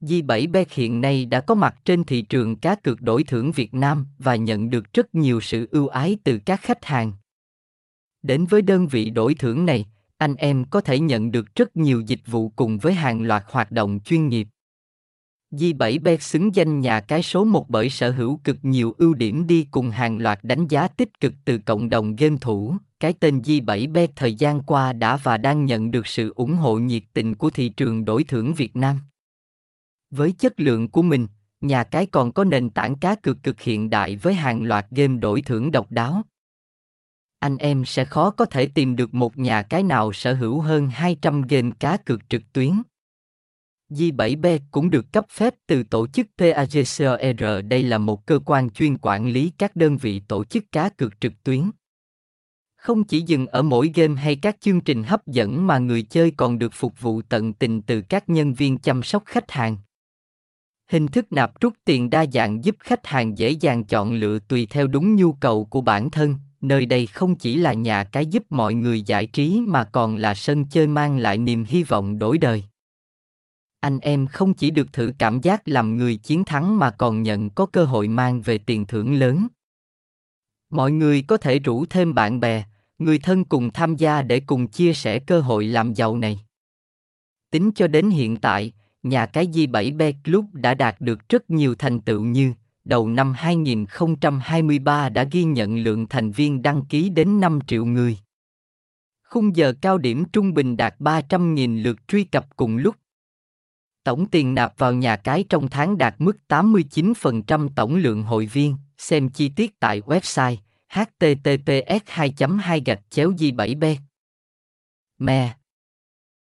G7Bet hiện nay đã có mặt trên thị trường cá cược đổi thưởng Việt Nam và nhận được rất nhiều sự ưu ái từ các khách hàng. Đến với đơn vị đổi thưởng này, anh em có thể nhận được rất nhiều dịch vụ cùng với hàng loạt hoạt động chuyên nghiệp. G7Bet xứng danh nhà cái số 1 bởi sở hữu cực nhiều ưu điểm đi cùng hàng loạt đánh giá tích cực từ cộng đồng game thủ. Cái tên G7Bet thời gian qua đã và đang nhận được sự ủng hộ nhiệt tình của thị trường đổi thưởng Việt Nam. Với chất lượng của mình, nhà cái còn có nền tảng cá cược cực hiện đại với hàng loạt game đổi thưởng độc đáo. Anh em sẽ khó có thể tìm được một nhà cái nào sở hữu hơn 200 game cá cược trực tuyến. J7B cũng được cấp phép từ tổ chức PAGCR Đây là một cơ quan chuyên quản lý các đơn vị tổ chức cá cược trực tuyến. Không chỉ dừng ở mỗi game hay các chương trình hấp dẫn mà người chơi còn được phục vụ tận tình từ các nhân viên chăm sóc khách hàng. Hình thức nạp rút tiền đa dạng giúp khách hàng dễ dàng chọn lựa tùy theo đúng nhu cầu của bản thân. Nơi đây không chỉ là nhà cái giúp mọi người giải trí mà còn là sân chơi mang lại niềm hy vọng đổi đời. Anh em không chỉ được thử cảm giác làm người chiến thắng mà còn nhận có cơ hội mang về tiền thưởng lớn. Mọi người có thể rủ thêm bạn bè, người thân cùng tham gia để cùng chia sẻ cơ hội làm giàu này. Tính cho đến hiện tại, nhà cái J7B Club đã đạt được rất nhiều thành tựu như đầu năm 2023 đã ghi nhận lượng thành viên đăng ký đến 5 triệu người. Khung giờ cao điểm trung bình đạt 300.000 lượt truy cập cùng lúc. Tổng tiền nạp vào nhà cái trong tháng đạt mức 89% tổng lượng hội viên, xem chi tiết tại website https 2 2 g 7 b Me